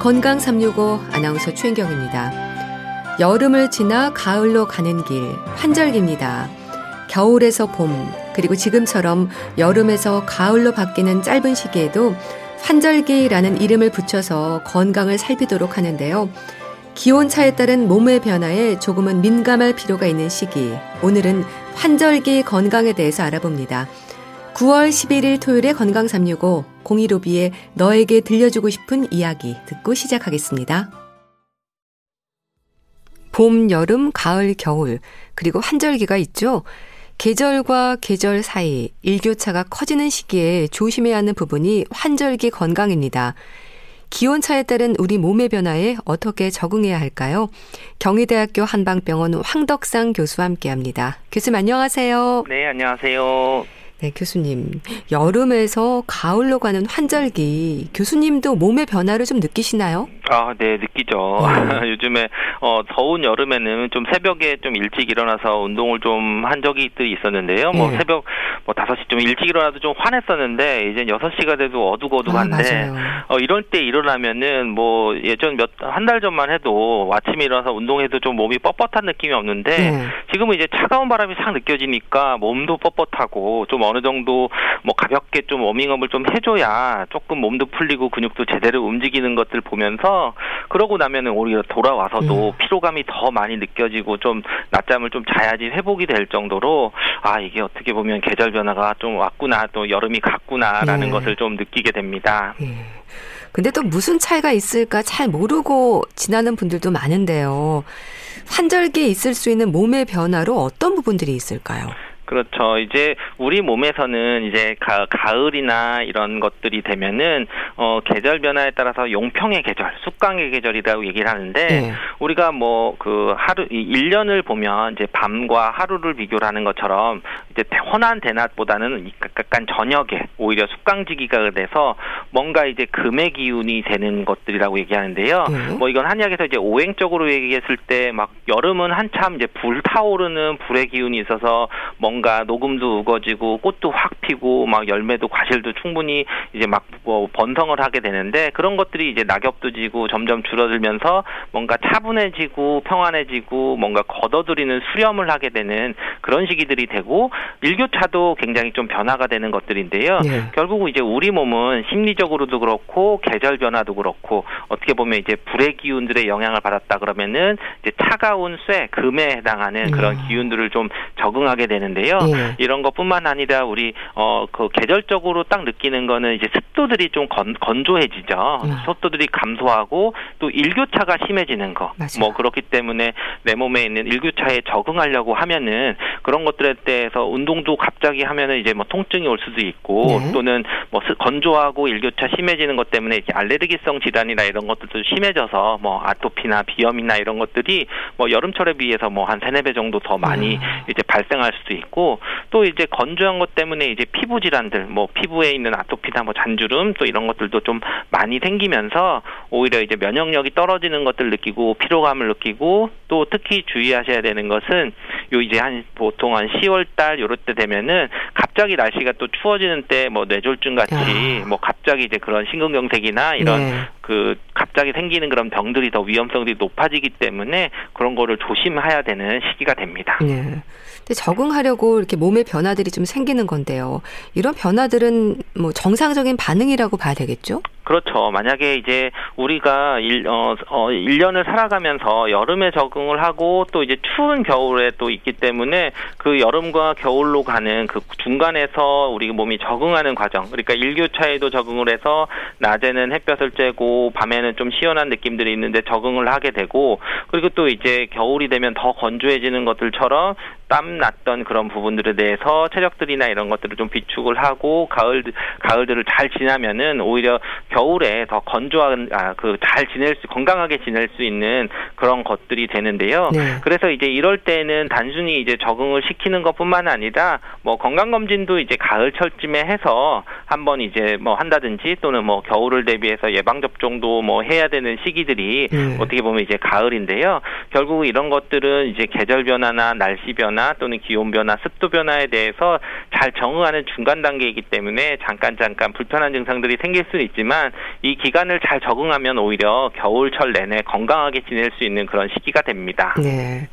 건강 365 아나운서 최인경입니다. 여름을 지나 가을로 가는 길, 환절기입니다. 겨울에서 봄, 그리고 지금처럼 여름에서 가을로 바뀌는 짧은 시기에도 환절기라는 이름을 붙여서 건강을 살피도록 하는데요. 기온차에 따른 몸의 변화에 조금은 민감할 필요가 있는 시기. 오늘은 환절기 건강에 대해서 알아봅니다. 9월 11일 토요일에 건강 365 공이로비의 너에게 들려주고 싶은 이야기 듣고 시작하겠습니다. 봄, 여름, 가을, 겨울 그리고 환절기가 있죠. 계절과 계절 사이 일교차가 커지는 시기에 조심해야 하는 부분이 환절기 건강입니다. 기온차에 따른 우리 몸의 변화에 어떻게 적응해야 할까요? 경희대학교 한방병원 황덕상 교수와 함께합니다. 교수님 안녕하세요. 네, 안녕하세요. 네, 교수님. 여름에서 가을로 가는 환절기, 교수님도 몸의 변화를 좀 느끼시나요? 아, 네, 느끼죠. 네. 요즘에 어 더운 여름에는 좀 새벽에 좀 일찍 일어나서 운동을 좀 한 적이 있었는데요. 뭐 네. 새벽 뭐 5시 좀 일찍 일어나도 좀 화냈었는데 이제 6시가 돼도 어둑어둑한데 아, 어 이럴 때 일어나면은 뭐 예전 몇 한 달 전만 해도 아침에 일어나서 운동해도 좀 몸이 뻣뻣한 느낌이 없는데 네. 지금은 이제 차가운 바람이 싹 느껴지니까 몸도 뻣뻣하고 좀 어느 정도 뭐 가볍게 좀 워밍업을 좀 해줘야 조금 몸도 풀리고 근육도 제대로 움직이는 것들 보면서 그러고 나면은 오히려 돌아와서도 음. 피로감이 더 많이 느껴지고 좀 낮잠을 좀 자야지 회복이 될 정도로 아 이게 어떻게 보면 계절 변화가 좀 왔구나 또 여름이 갔구나라는 네. 것을 좀 느끼게 됩니다. 네. 근데 또 무슨 차이가 있을까 잘 모르고 지나는 분들도 많은데요. 환절기에 있을 수 있는 몸의 변화로 어떤 부분들이 있을까요? 그렇죠. 이제 우리 몸에서는 이제 가, 가을이나 이런 것들이 되면은 어 계절 변화에 따라서 용평의 계절, 숙광의 계절이라고 얘기를 하는데 네. 우리가 뭐 그 하루 이 1년을 보면 이제 밤과 하루를 비교를 하는 것처럼 이제 혼한 대낮보다는 약간 저녁에 오히려 숙광지기가 돼서 뭔가 이제 금의 기운이 되는 것들이라고 얘기하는데요. 네. 뭐 이건 한약에서 이제 오행적으로 얘기했을 때 막 여름은 한참 이제 불타오르는 불의 기운이 있어서 뭔가 뭔가 녹음도 우거지고 꽃도 확 피고 막 열매도 과실도 충분히 이제 막 뭐 번성을 하게 되는데 그런 것들이 이제 낙엽도 지고 점점 줄어들면서 뭔가 차분해지고 평안해지고 뭔가 걷어들이는 수렴을 하게 되는 그런 시기들이 되고 일교차도 굉장히 좀 변화가 되는 것들인데요. 네. 결국 이제 우리 몸은 심리적으로도 그렇고 계절 변화도 그렇고 어떻게 보면 이제 불의 기운들의 영향을 받았다 그러면은 이제 차가운 쇠 금에 해당하는 그런 음. 기운들을 좀 적응하게 되는데요. 있는데요. 예. 이런 것뿐만 아니라 우리 어 그 계절적으로 딱 느끼는 거는 이제 습도들이 좀 건, 건조해지죠. 음. 습도들이 감소하고 또 일교차가 심해지는 거. 맞아요. 뭐 그렇기 때문에 내 몸에 있는 일교차에 적응하려고 하면은 그런 것들에 대해서 운동도 갑자기 하면은 이제 뭐 통증이 올 수도 있고 네. 또는 뭐 건조하고 일교차 심해지는 것 때문에 이렇게 알레르기성 질환이나 이런 것들도 심해져서 뭐 아토피나 비염이나 이런 것들이 뭐 여름철에 비해서 뭐 한 세네 배 정도 더 많이 음. 이제 발생할 수도 있고 있고 또 이제 건조한 것 때문에 이제 피부 질환들 뭐 피부에 있는 아토피나 뭐 잔주름 또 이런 것들도 좀 많이 생기면서 오히려 이제 면역력이 떨어지는 것들 느끼고 피로감을 느끼고 또 특히 주의하셔야 되는 것은 요 이제 한 보통 한 10월 달 요럴 때 되면은 갑자기 날씨가 또 추워지는 때 뭐 뇌졸중 같이 야. 뭐 갑자기 이제 그런 심근경색이나 이런 네. 그 갑자기 생기는 그런 병들이 더 위험성이 높아지기 때문에 그런 거를 조심해야 되는 시기가 됩니다. 네. 적응하려고 이렇게 몸의 변화들이 좀 생기는 건데요. 이런 변화들은 뭐 정상적인 반응이라고 봐야 되겠죠? 그렇죠. 만약에 이제 우리가 일, 어, 어, 1년을 살아가면서 여름에 적응을 하고 또 이제 추운 겨울에 또 있기 때문에 그 여름과 겨울로 가는 그 중간에서 우리 몸이 적응하는 과정. 그러니까 일교차에도 적응을 해서 낮에는 햇볕을 쬐고 밤에는 좀 시원한 느낌들이 있는데 적응을 하게 되고 그리고 또 이제 겨울이 되면 더 건조해지는 것들처럼 땀 났던 그런 부분들에 대해서 체력들이나 이런 것들을 좀 비축을 하고 가을 가을들을 잘 지나면은 오히려 겨울에 더 건조한 아 그 잘 지낼 수 건강하게 지낼 수 있는 그런 것들이 되는데요. 네. 그래서 이제 이럴 때는 단순히 이제 적응을 시키는 것뿐만 아니라 뭐 건강 검진도 이제 가을철쯤에 해서 한번 이제 뭐 한다든지 또는 뭐 겨울을 대비해서 예방 접종도 뭐 해야 되는 시기들이 네. 어떻게 보면 이제 가을인데요. 결국 이런 것들은 이제 계절 변화나 날씨 변화 변화 또는 기온 변화, 습도 변화에 대해서 잘 적응하는 중간 단계이기 때문에 잠깐 잠깐 불편한 증상들이 생길 수는 있지만 이 기간을 잘 적응하면 오히려 겨울철 내내 건강하게 지낼 수 있는 그런 시기가 됩니다. 네.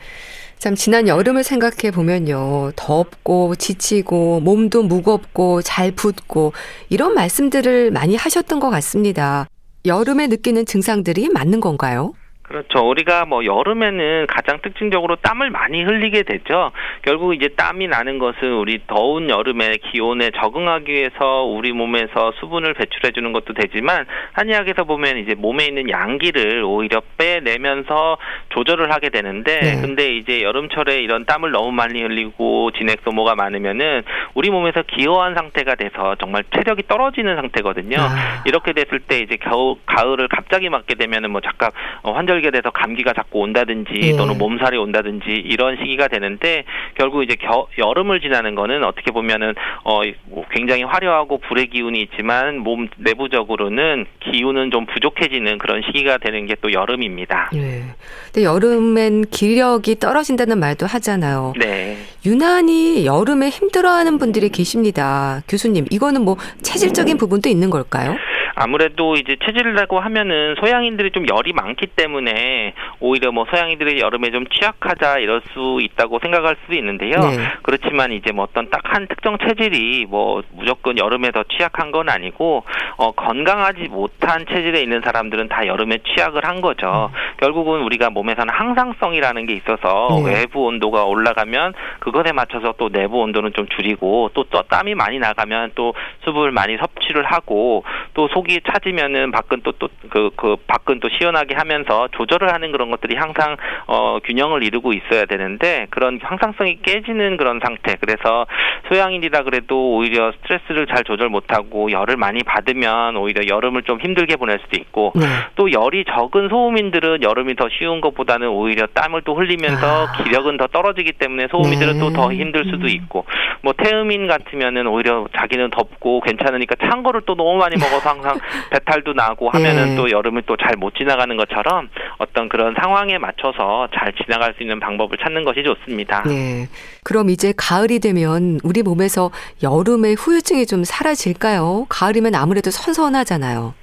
참 지난 여름을 생각해 보면요. 덥고 지치고 몸도 무겁고 잘 붓고 이런 말씀들을 많이 하셨던 것 같습니다. 여름에 느끼는 증상들이 맞는 건가요? 그렇죠. 우리가 뭐 여름에는 가장 특징적으로 땀을 많이 흘리게 되죠. 결국 이제 땀이 나는 것은 우리 더운 여름에 기온에 적응하기 위해서 우리 몸에서 수분을 배출해 주는 것도 되지만 한의학에서 보면 이제 몸에 있는 양기를 오히려 빼내면서 조절을 하게 되는데 네. 근데 이제 여름철에 이런 땀을 너무 많이 흘리고 진액 소모가 많으면은 우리 몸에서 기어한 상태가 돼서 정말 체력이 떨어지는 상태거든요. 아. 이렇게 됐을 때 이제 겨우 가을을 갑자기 맞게 되면은 뭐 잠깐 어, 환절 환절기돼서 감기가 자꾸 온다든지 예. 또는 몸살이 온다든지 이런 시기가 되는데 결국 이제 겨, 여름을 지나는 거는 어떻게 보면은 어뭐 굉장히 화려하고 불의 기운이 있지만 몸 내부적으로는 기운은 좀 부족해지는 그런 시기가 되는 게 또 여름입니다. 예. 근데 여름엔 기력이 떨어진다는 말도 하잖아요. 네. 유난히 여름에 힘들어하는 분들이 계십니다. 교수님, 이거는 뭐 체질적인 부분도 있는 걸까요? 아무래도 이제 체질이라고 하면은 소양인들이 좀 열이 많기 때문에 오히려 뭐 소양인들이 여름에 좀 취약하자 이럴 수 있다고 생각할 수도 있는데요. 네. 그렇지만 이제 뭐 어떤 딱 한 특정 체질이 뭐 무조건 여름에 더 취약한 건 아니고 어 건강하지 못한 체질에 있는 사람들은 다 여름에 취약을 한 거죠. 음. 결국은 우리가 몸에서는 항상성이라는 게 있어서 네. 외부 온도가 올라가면 그것에 맞춰서 또 내부 온도는 좀 줄이고 또, 또 땀이 많이 나가면 또 수분을 많이 섭취를 하고 또 속 속이 차지면은 밖은 또또 그그 그 밖은 또 시원하게 하면서 조절을 하는 그런 것들이 항상 어 균형을 이루고 있어야 되는데 그런 항상성이 깨지는 그런 상태. 그래서 소양인이라 그래도 오히려 스트레스를 잘 조절 못하고 열을 많이 받으면 오히려 여름을 좀 힘들게 보낼 수도 있고 네. 또 열이 적은 소음인들은 여름이 더 쉬운 것보다는 오히려 땀을 또 흘리면서 아. 기력은 더 떨어지기 때문에 소음인들은 네. 또더 힘들 수도 있고 뭐 태음인 같으면은 오히려 자기는 덥고 괜찮으니까 찬 거를 또 너무 많이 먹어서 항상 배탈도 나고 하면은 네. 또 여름을 또 잘 못 지나가는 것처럼 어떤 그런 상황에 맞춰서 잘 지나갈 수 있는 방법을 찾는 것이 좋습니다. 네. 그럼 이제 가을이 되면 우리 몸에서 여름의 후유증이 좀 사라질까요? 가을이면 아무래도 선선하잖아요.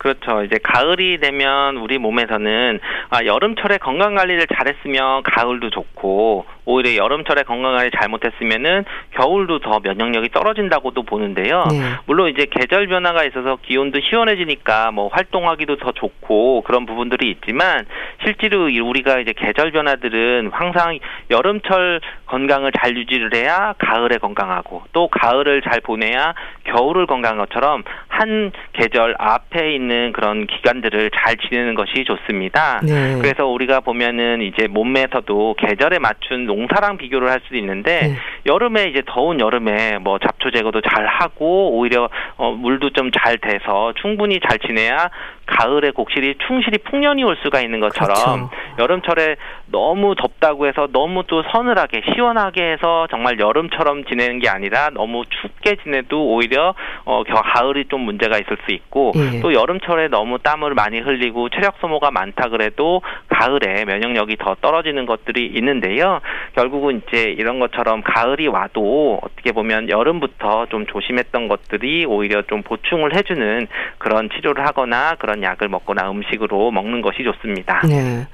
그렇죠. 이제 가을이 되면 우리 몸에서는 아, 여름철에 건강 관리를 잘했으면 가을도 좋고 오히려 여름철에 건강 관리 잘못했으면은 겨울도 더 면역력이 떨어진다고도 보는데요. 네. 물론 이제 계절 변화가 있어서 기온도 시원해지니까 뭐 활동하기도 더 좋고 그런 부분들이 있지만 실제로 우리가 이제 계절 변화들은 항상 여름철 건강을 잘 유지를 해야 가을에 건강하고 또 가을을 잘 보내야 겨울을 건강한 것처럼 한 계절 앞에 있는 그런 기간들을 잘 지내는 것이 좋습니다. 네. 그래서 우리가 보면은 이제 몸에서도 계절에 맞춘 농사랑 비교를 할 수도 있는데 네. 여름에 이제 더운 여름에 뭐 잡초 제거도 잘 하고 오히려 어 물도 좀 잘 돼서 충분히 잘 지내야 가을에 곡실이 충실히 풍년이 올 수가 있는 것처럼 그렇죠. 여름철에 너무 덥다고 해서 너무 또 서늘하게 시원하게 해서 정말 여름처럼 지내는 게 아니라 너무 춥게 지내도 오히려 어 가을이 좀 문제가 있을 수 있고 예. 또 여름철에 너무 땀을 많이 흘리고 체력 소모가 많다 그래도 가을에 면역력이 더 떨어지는 것들이 있는데요. 결국은 이제 이런 것처럼 가을이 와도 어떻게 보면 여름부터 좀 조심했던 것들이 오히려 좀 보충을 해주는 그런 치료를 하거나 그런 약을 먹거나 음식으로 먹는 것이 좋습니다. 네.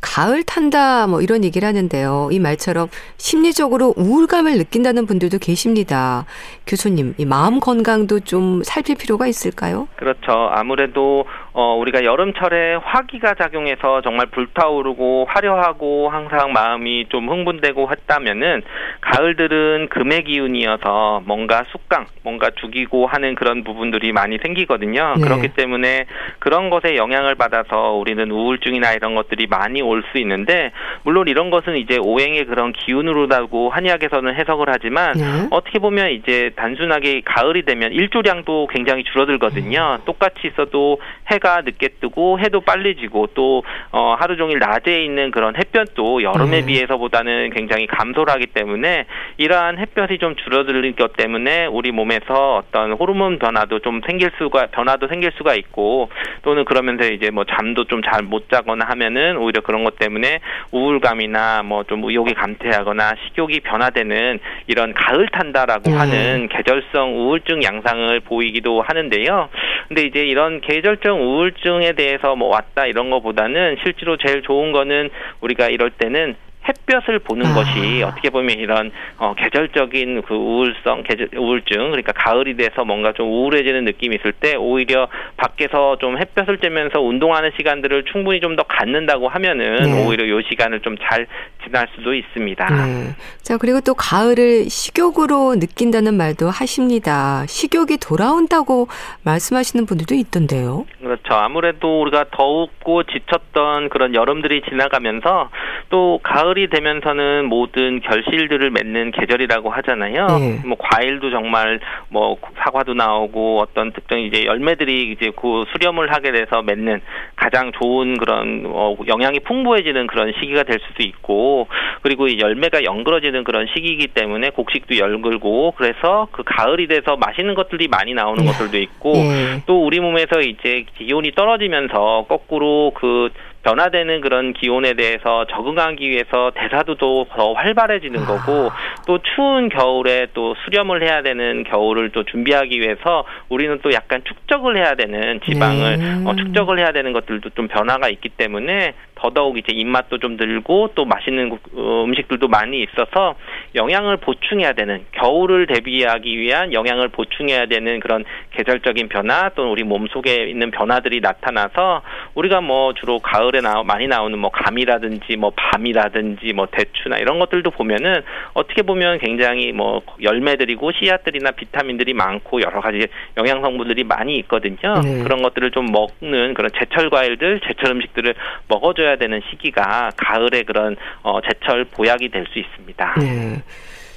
가을 탄다 뭐 이런 얘기를 하는데요. 이 말처럼 심리적으로 우울감을 느낀다는 분들도 계십니다. 교수님, 이 마음 건강도 좀 살필 필요가 있을까요? 그렇죠. 아무래도 어 우리가 여름철에 화기가 작용해서 정말 불타오르고 화려하고 항상 마음이 좀 흥분되고 했다면은 가을들은 금의 기운이어서 뭔가 숙강, 뭔가 죽이고 하는 그런 부분들이 많이 생기거든요. 네. 그렇기 때문에 그런 것에 영향을 받아서 우리는 우울증이나 이런 것들이 많이 올 수 있는데 물론 이런 것은 이제 오행의 그런 기운으로라고 한의학에서는 해석을 하지만 네. 어떻게 보면 이제 단순하게 가을이 되면 일조량도 굉장히 줄어들거든요. 음. 똑같이 있어도 해 해가 늦게 뜨고 해도 빨리 지고 또 어, 하루 종일 낮에 있는 그런 햇볕도 여름에 네. 비해서보다는 굉장히 감소를 하기 때문에 이러한 햇볕이 좀 줄어들 것 때문에 우리 몸에서 어떤 호르몬 변화도 좀 생길 수가 변화도 생길 수가 있고 또는 그러면서 이제 뭐 잠도 좀 잘 못 자거나 하면은 오히려 그런 것 때문에 우울감이나 뭐 좀 의욕이 감퇴하거나 식욕이 변화되는 이런 가을 탄다라고 네. 하는 계절성 우울증 양상을 보이기도 하는데요. 근데 이제 이런 계절적 우울 증에 대해서 뭐 왔다 이런 거보다는 실제로 제일 좋은 거는 우리가 이럴 때는 햇볕을 보는 아. 것이 어떻게 보면 이런 어, 계절적인 그 우울성, 계절, 우울증 그러니까 가을이 돼서 뭔가 좀 우울해지는 느낌이 있을 때 오히려 밖에서 좀 햇볕을 쬐면서 운동하는 시간들을 충분히 좀 더 갖는다고 하면은 네. 오히려 요 시간을 좀 잘 지날 수도 있습니다. 네. 자 그리고 또 가을을 식욕으로 느낀다는 말도 하십니다. 식욕이 돌아온다고 말씀하시는 분들도 있던데요. 그렇죠. 아무래도 우리가 덥고 지쳤던 그런 여름들이 지나가면서 또 가을이 되면서는 모든 결실들을 맺는 계절이라고 하잖아요. 네. 뭐 과일도 정말 뭐 사과도 나오고 어떤 특정 이제 열매들이 이제 그 수렴을 하게 돼서 맺는 가장 좋은 그런 어 영양이 풍부해지는 그런 시기가 될 수도 있고 그리고 이 열매가 연그러지는 그런 시기이기 때문에 곡식도 열글고 그래서 그 가을이 돼서 맛있는 것들이 많이 나오는 네. 것들도 있고 네. 또 우리 몸에서 이제 기온이 떨어지면서 거꾸로 그 변화되는 그런 기온에 대해서 적응하기 위해서 대사도 더 활발해지는 거고 아. 또 추운 겨울에 또 수렴을 해야 되는 겨울을 또 준비하기 위해서 우리는 또 약간 축적을 해야 되는 지방을 네. 어, 축적을 해야 되는 것들도 좀 변화가 있기 때문에 더더욱 이제 입맛도 좀 늘고 또 맛있는 어, 음식들도 많이 있어서 영양을 보충해야 되는 겨울을 대비하기 위한 영양을 보충해야 되는 그런 계절적인 변화 또는 우리 몸 속에 있는 변화들이 나타나서 우리가 뭐 주로 가을에 나 많이 나오는 뭐 감이라든지 뭐 밤이라든지 뭐 대추나 이런 것들도 보면은 어떻게 보면 굉장히 뭐 열매들이고 씨앗들이나 비타민들이 많고 여러 가지 영양 성분들이 많이 있거든요. 네. 그런 것들을 좀 먹는 그런 제철 과일들, 제철 음식들을 먹어줘야 지켜야 되는 시기가 가을의 그런 어, 제철 보약이 될 수 있습니다. 네.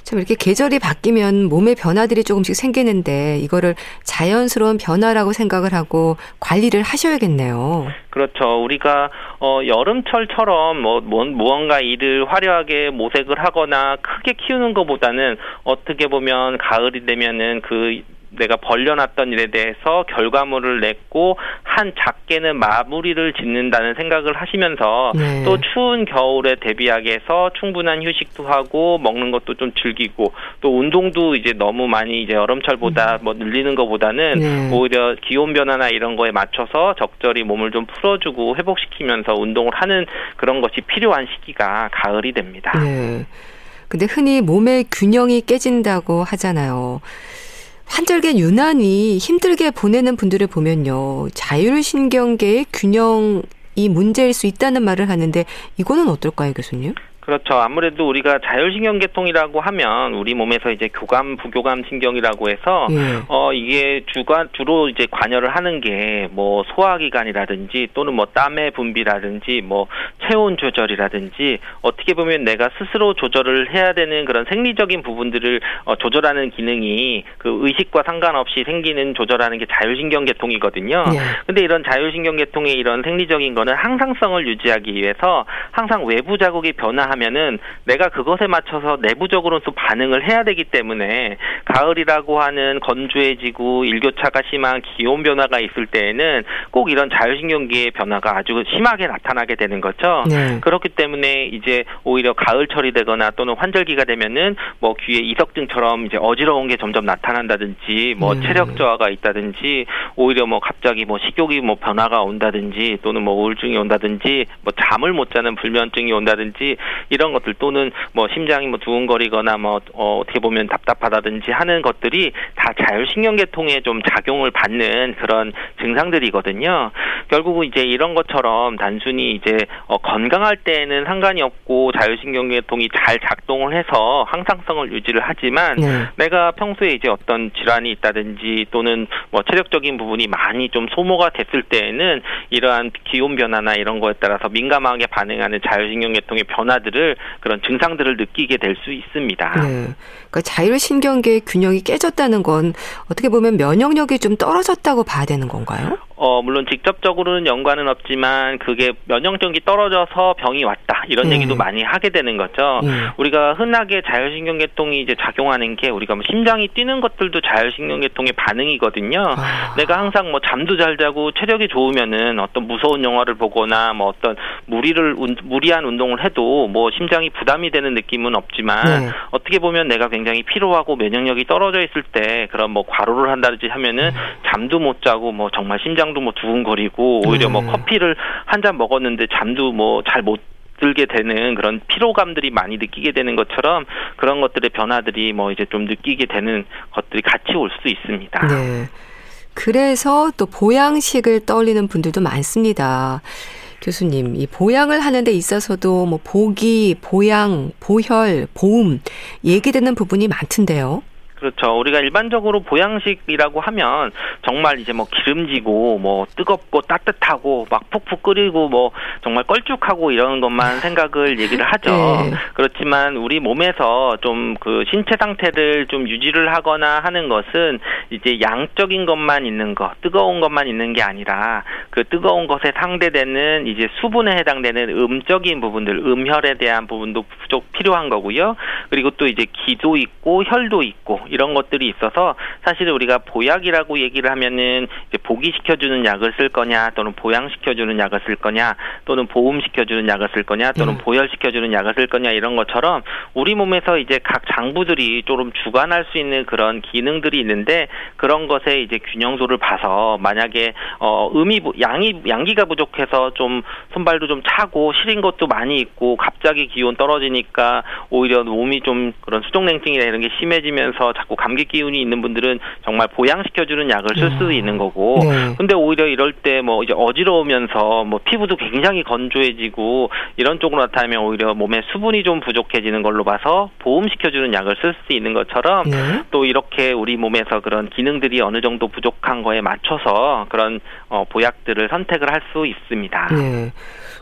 참 이렇게 계절이 바뀌면 몸의 변화들이 조금씩 생기는데 이거를 자연스러운 변화라고 생각을 하고 관리를 하셔야겠네요. 그렇죠. 우리가 어 여름철처럼 뭐 무언가 일을 화려하게 모색을 하거나 크게 키우는 것보다는 어떻게 보면 가을이 되면은 그 내가 벌려놨던 일에 대해서 결과물을 냈고 한 작게는 마무리를 짓는다는 생각을 하시면서 네. 또 추운 겨울에 대비하기 위해서 충분한 휴식도 하고 먹는 것도 좀 즐기고 또 운동도 이제 너무 많이 이제 여름철보다 음. 뭐 늘리는 것보다는 네. 오히려 기온 변화나 이런 거에 맞춰서 적절히 몸을 좀 풀어주고 회복시키면서 운동을 하는 그런 것이 필요한 시기가 가을이 됩니다. 네. 근데 흔히 몸의 균형이 깨진다고 하잖아요. 환절기 유난히 힘들게 보내는 분들을 보면요. 자율신경계의 균형이 문제일 수 있다는 말을 하는데 이거는 어떨까요, 교수님? 그렇죠. 아무래도 우리가 자율신경계통이라고 하면 우리 몸에서 이제 교감, 부교감 신경이라고 해서 예. 어 이게 주관 주로 이제 관여를 하는 게 뭐 소화기관이라든지 또는 뭐 땀의 분비라든지 뭐 체온 조절이라든지 어떻게 보면 내가 스스로 조절을 해야 되는 그런 생리적인 부분들을 어, 조절하는 기능이 그 의식과 상관없이 생기는 조절하는 게 자율신경계통이거든요. 예. 근데 이런 자율신경계통의 이런 생리적인 거는 항상성을 유지하기 위해서 항상 외부 자극이 변화 하 면은 내가 그것에 맞춰서 내부적으로 또 반응을 해야 되기 때문에 가을이라고 하는 건조해지고 일교차가 심한 기온 변화가 있을 때에는 꼭 이런 자율신경계의 변화가 아주 심하게 나타나게 되는 거죠. 네. 그렇기 때문에 이제 오히려 가을철이 되거나 또는 환절기가 되면은 뭐 귀에 이석증처럼 이제 어지러운 게 점점 나타난다든지 뭐 네. 체력 저하가 있다든지 오히려 뭐 갑자기 뭐 식욕이 뭐 변화가 온다든지 또는 뭐 우울증이 온다든지 뭐 잠을 못 자는 불면증이 온다든지 이런 것들 또는 뭐 심장이 뭐 두근거리거나 뭐 어, 어떻게 보면 답답하다든지 하는 것들이 다 자율신경계통에 좀 작용을 받는 그런 증상들이거든요. 결국은 이제 이런 것처럼 단순히 이제 어, 건강할 때에는 상관이 없고 자율신경계통이 잘 작동을 해서 항상성을 유지를 하지만 네. 내가 평소에 이제 어떤 질환이 있다든지 또는 뭐 체력적인 부분이 많이 좀 소모가 됐을 때에는 이러한 기온 변화나 이런 거에 따라서 민감하게 반응하는 자율신경계통의 변화들을 그런 증상들을 느끼게 될 수 있습니다. 네. 그러니까 자율신경계의 균형이 깨졌다는 건 어떻게 보면 면역력이 좀 떨어졌다고 봐야 되는 건가요? 어, 물론 직접적으로는 연관은 없지만 그게 면역력이 떨어져서 병이 왔다. 이런 네. 얘기도 많이 하게 되는 거죠. 네. 우리가 흔하게 자율신경계통이 이제 작용하는 게 우리가 뭐 심장이 뛰는 것들도 자율신경계통의 반응이거든요. 아. 내가 항상 뭐 잠도 잘 자고 체력이 좋으면은 어떤 무서운 영화를 보거나 뭐 어떤 무리를 무리한 운동을 해도 뭐 심장이 부담이 되는 느낌은 없지만 네. 어떻게 보면 내가 굉장히 피로하고 면역력이 떨어져 있을 때 그런 뭐 과로를 한다든지 하면은 음. 잠도 못 자고 뭐 정말 심장 심장도 뭐 두근거리고 오히려 뭐 네. 커피를 한 잔 먹었는데 잠도 뭐잘못 들게 되는 그런 피로감들이 많이 느끼게 되는 것처럼 그런 것들의 변화들이 뭐 이제 좀 느끼게 되는 것들이 같이 올 수 있습니다. 네. 그래서 또 보양식을 떠올리는 분들도 많습니다. 교수님, 이 보양을 하는 데 있어서도 뭐 보기, 보양, 보혈, 보음 얘기되는 부분이 많던데요. 그렇죠. 우리가 일반적으로 보양식이라고 하면 정말 이제 뭐 기름지고 뭐 뜨겁고 따뜻하고 막 푹푹 끓이고 뭐 정말 껄쭉하고 이런 것만 생각을 얘기를 하죠. 네. 그렇지만 우리 몸에서 좀 그 신체 상태를 좀 유지를 하거나 하는 것은 이제 양적인 것만 있는 것, 뜨거운 것만 있는 게 아니라 그 뜨거운 것에 상대되는 이제 수분에 해당되는 음적인 부분들, 음혈에 대한 부분도 부족 필요한 거고요. 그리고 또 이제 기도 있고 혈도 있고 이런 것들이 있어서 사실 우리가 보약이라고 얘기를 하면은 이제 보기시켜주는 약을 쓸 거냐 또는 보양시켜주는 약을 쓸 거냐 또는 보음시켜주는 약을 쓸 거냐 또는 음. 보혈시켜주는 약을 쓸 거냐 이런 것처럼 우리 몸에서 이제 각 장부들이 조금 주관할 수 있는 그런 기능들이 있는데 그런 것에 이제 균형도를 봐서 만약에 어 음이 양이 양기가 부족해서 좀 손발도 좀 차고 시린 것도 많이 있고 갑자기 기온 떨어지니까 오히려 몸이 좀 그런 수족냉증이나 이런 게 심해지면서 자꾸 감기 기운이 있는 분들은 정말 보양시켜주는 약을 쓸 수도 음. 있는 거고. 네. 근데 오히려 이럴 때 뭐 이제 어지러우면서 뭐 피부도 굉장히 건조해지고 이런 쪽으로 나타나면 오히려 몸에 수분이 좀 부족해지는 걸로 봐서 보험시켜주는 약을 쓸 수 있는 것처럼 네. 또 이렇게 우리 몸에서 그런 기능들이 어느 정도 부족한 거에 맞춰서 그런 어, 보약들을 선택을 할 수 있습니다. 네.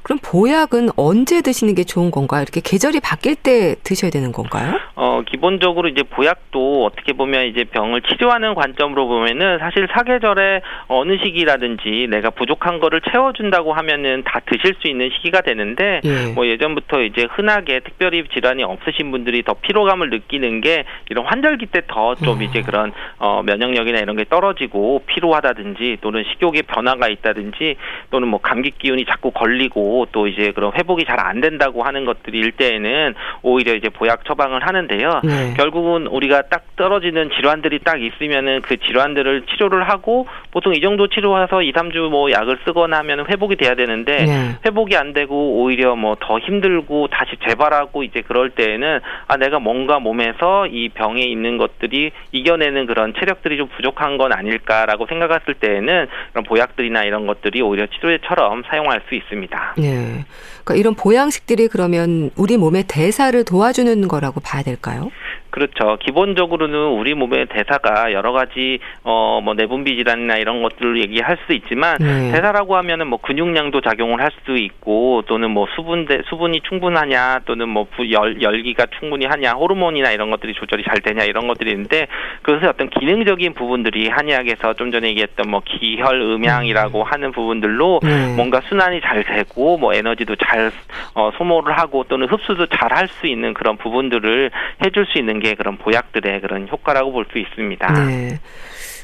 그럼 보약은 언제 드시는 게 좋은 건가요? 이렇게 계절이 바뀔 때 드셔야 되는 건가요? 어, 기본적으로 이제 보약도 어떻게 보면 이제 병을 치료하는 관점으로 보면은 사실 사계절에 어느 시기라든지 내가 부족한 거를 채워준다고 하면은 다 드실 수 있는 시기가 되는데 예. 뭐 예전부터 이제 흔하게 특별히 질환이 없으신 분들이 더 피로감을 느끼는 게 이런 환절기 때 더좀 음. 이제 그런 어, 면역력이나 이런 게 떨어지고 피로하다든지 또는 식욕의 변화가 있다든지 또는 뭐 감기 기운이 자꾸 걸리고 또 이제 그런 회복이 잘 안 된다고 하는 것들일 때에는 오히려 이제 보약 처방을 하는데요. 네. 결국은 우리가 딱 떨어지는 질환들이 딱 있으면은 그 질환들을 치료를 하고 보통 이 정도 치료해서 2, 3주 뭐 약을 쓰거나 하면 회복이 돼야 되는데 네. 회복이 안 되고 오히려 뭐 더 힘들고 다시 재발하고 이제 그럴 때에는 아 내가 뭔가 몸에서 이 병에 있는 것들이 이겨내는 그런 체력들이 좀 부족한 건 아닐까라고 생각했을 때에는 그런 보약들이나 이런 것들이 오히려 치료제처럼 사용할 수 있습니다. 네. 그러니까 이런 보양식들이 그러면 우리 몸의 대사를 도와주는 거라고 봐야 될까요? 그렇죠. 기본적으로는 우리 몸의 대사가 여러 가지 어 뭐 내분비 질환이나 이런 것들을 얘기할 수 있지만 네. 대사라고 하면은 뭐 근육량도 작용을 할수 있고 또는 뭐 수분 대 수분이 충분하냐 또는 뭐 열 열기가 충분히 하냐 호르몬이나 이런 것들이 조절이 잘 되냐 이런 것들이 있는데 그것의 어떤 기능적인 부분들이 한의학에서 좀 전에 얘기했던 뭐 기혈 음양이라고 음. 하는 부분들로 네. 뭔가 순환이 잘 되고 뭐 에너지도 잘 어, 소모를 하고 또는 흡수도 잘 할 수 있는 그런 부분들을 해줄 수 있는 게 그런 보약들의 그런 효과라고 볼 수 있습니다. 네.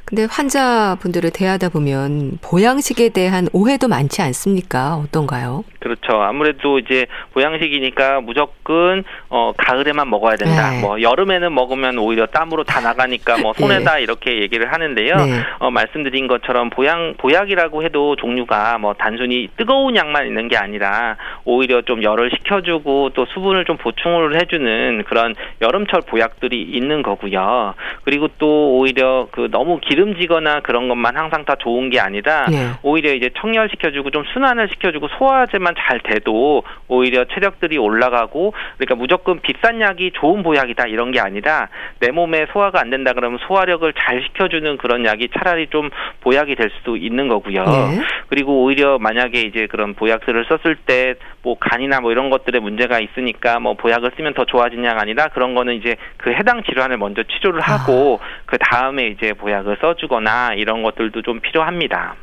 근데 환자분들을 대하다 보면 보양식에 대한 오해도 많지 않습니까? 어떤가요? 그렇죠. 아무래도 이제 보양식이니까 무조건 어 가을에만 먹어야 된다. 네. 뭐 여름에는 먹으면 오히려 땀으로 다 나가니까 뭐 네. 손해다 네. 이렇게 얘기를 하는데요. 네. 어 말씀드린 것처럼 보양 보약이라고 해도 종류가 뭐 단순히 뜨거운 약만 있는 게 아니라 오히려 좀 열을 식혀주고 또 수분을 좀 보충을 해주는 그런 여름철 보약들이 있는 거고요. 그리고 또 오히려 그 너무 기름지거나 그런 것만 항상 다 좋은 게 아니라 네. 오히려 이제 청열시켜주고 좀 순환을 시켜주고 소화제만 잘 돼도 오히려 체력들이 올라가고 그러니까 무조건 비싼 약이 좋은 보약이다 이런 게 아니라 내 몸에 소화가 안 된다 그러면 소화력을 잘 시켜주는 그런 약이 차라리 좀 보약이 될 수도 있는 거고요. 네. 그리고 오히려 만약에 이제 그런 보약들을 썼을 때 뭐 간이나 뭐 이런 것들에 문제가 있으니까 뭐 보약을 쓰면 더 좋아지냐가 아니라 그런 거는 이제 그 해당 질환을 먼저 치료를 하고 아. 그 다음에 이제 보약을 써주거나 이런 것들도 좀 필요합니다.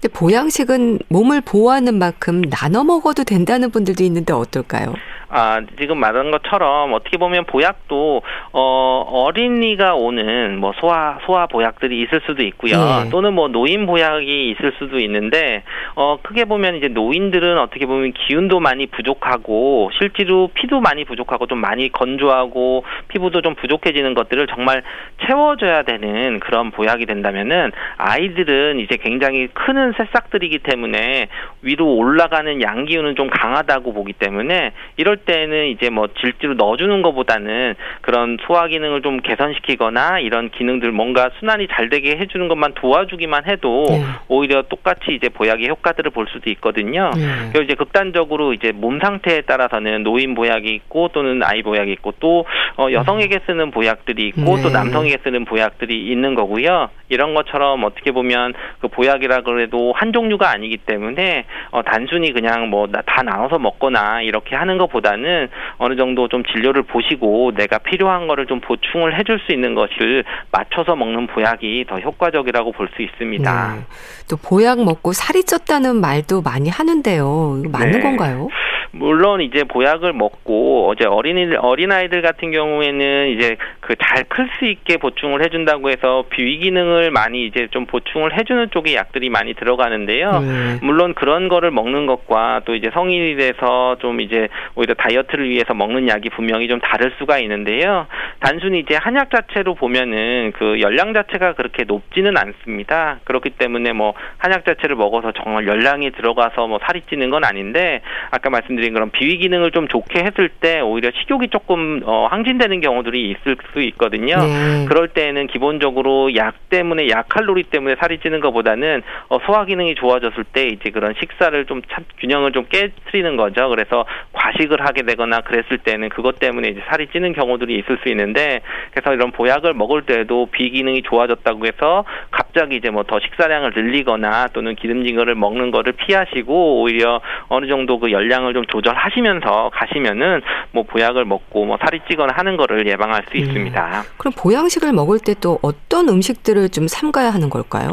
근데 보양식은 몸을 보호하는 만큼 나눠 먹어도 된다는 분들도 있는데 어떨까요? 아, 지금 말한 것처럼 어떻게 보면 보약도 어 어린이가 오는 뭐 소아 소아 보약들이 있을 수도 있고요. 네. 또는 뭐 노인 보약이 있을 수도 있는데 어 크게 보면 이제 노인들은 어떻게 보면 기운도 많이 부족하고 실제로 피도 많이 부족하고 좀 많이 건조하고 피부도 좀 부족해지는 것들을 정말 채워줘야 되는 그런 보약이 된다면은 아이들은 이제 굉장히 크는 새싹들이기 때문에 위로 올라가는 양기운은 좀 강하다고 보기 때문에 이럴 때는 이제 뭐 질주로 넣어주는 것보다는 그런 소화 기능을 좀 개선시키거나 이런 기능들 뭔가 순환이 잘 되게 해주는 것만 도와주기만 해도 네. 오히려 똑같이 이제 보약의 효과들을 볼 수도 있거든요. 네. 그리고 이제 극단적으로 이제 몸 상태에 따라서는 노인 보약이 있고 또는 아이 보약이 있고 또 어, 여성에게 쓰는 보약들이 있고 네. 또 남성에게 쓰는 보약들이 있는 거고요. 이런 것처럼 어떻게 보면 그 보약이라 그래도 한 종류가 아니기 때문에 어, 단순히 그냥 뭐 다 나눠서 먹거나 이렇게 하는 것보다 는 어느 정도 좀 진료를 보시고 내가 필요한 거를 좀 보충을 해줄 수 있는 것을 맞춰서 먹는 보약이 더 효과적이라고 볼 수 있습니다. 네. 또 보약 먹고 살이 쪘다는 말도 많이 하는데요. 맞는 네. 건가요? 물론 이제 보약을 먹고 어제 어린이 어린아이들 같은 경우에는 이제 그 잘 클 수 있게 보충을 해준다고 해서 비위 기능을 많이 이제 좀 보충을 해주는 쪽의 약들이 많이 들어가는데요. 네. 물론 그런 거를 먹는 것과 또 이제 성인이 돼서 좀 이제 오히려 다이어트를 위해서 먹는 약이 분명히 좀 다를 수가 있는데요. 단순히 이제 한약 자체로 보면은 그 열량 자체가 그렇게 높지는 않습니다. 그렇기 때문에 뭐 한약 자체를 먹어서 정말 열량이 들어가서 뭐 살이 찌는 건 아닌데 아까 말씀드린 말씀드린 그런 비위 기능을 좀 좋게 했을 때 오히려 식욕이 조금 어, 항진되는 경우들이 있을 수 있거든요. 네. 그럴 때는 기본적으로 약 때문에 약 칼로리 때문에 살이 찌는 것보다는 어, 소화 기능이 좋아졌을 때 이제 그런 식사를 좀 참, 균형을 좀 깨트리는 거죠. 그래서 과식을 하게 되거나 그랬을 때는 그것 때문에 이제 살이 찌는 경우들이 있을 수 있는데 그래서 이런 보약을 먹을 때도 비 기능이 좋아졌다고 해서 갑자기 이제 뭐 더 식사량을 늘리거나 또는 기름진 거를 먹는 거를 피하시고 오히려 어느 정도 그 열량을 좀 조절하시면서 가시면은 뭐 보약을 먹고 뭐 살이 찌거나 하는 거를 예방할 수 음. 있습니다. 그럼 보양식을 먹을 때 또 어떤 음식들을 좀 삼가야 하는 걸까요?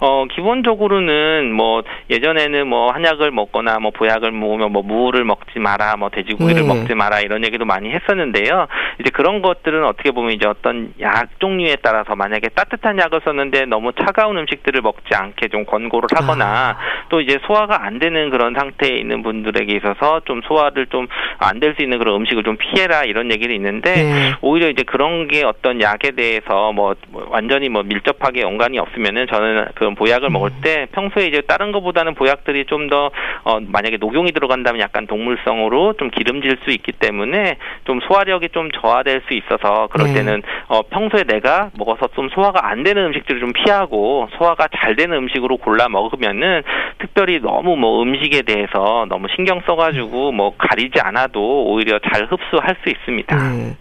어 기본적으로는 뭐 예전에는 뭐 한약을 먹거나 뭐 보약을 먹으면 뭐 무를 먹지 마라, 뭐 돼지고기를 네. 먹지 마라 이런 얘기도 많이 했었는데요. 이제 그런 것들은 어떻게 보면 이제 어떤 약 종류에 따라서 만약에 따뜻한 약을 썼는데 너무 차가운 음식들을 먹지 않게 좀 권고를 하거나 아. 또 이제 소화가 안 되는 그런 상태에 있는 분들에게 있어서 좀 소화를 좀 안 될 수 있는 그런 음식을 좀 피해라 이런 얘기를 있는데 네. 오히려 이제 그런 게 어떤 약에 대해서 뭐, 뭐 완전히 뭐 밀접하게 연관이 없으면은 저는 그 그런 보약을 먹을 음. 때 평소에 이제 다른 것보다는 보약들이 좀 더 어, 만약에 녹용이 들어간다면 약간 동물성으로 좀 기름질 수 있기 때문에 좀 소화력이 좀 저하될 수 있어서 그럴 네. 때는 어, 평소에 내가 먹어서 좀 소화가 안 되는 음식들을 좀 피하고 소화가 잘 되는 음식으로 골라 먹으면은 특별히 너무 뭐 음식에 대해서 너무 신경 써가지고 뭐 가리지 않아도 오히려 잘 흡수할 수 있습니다. 네.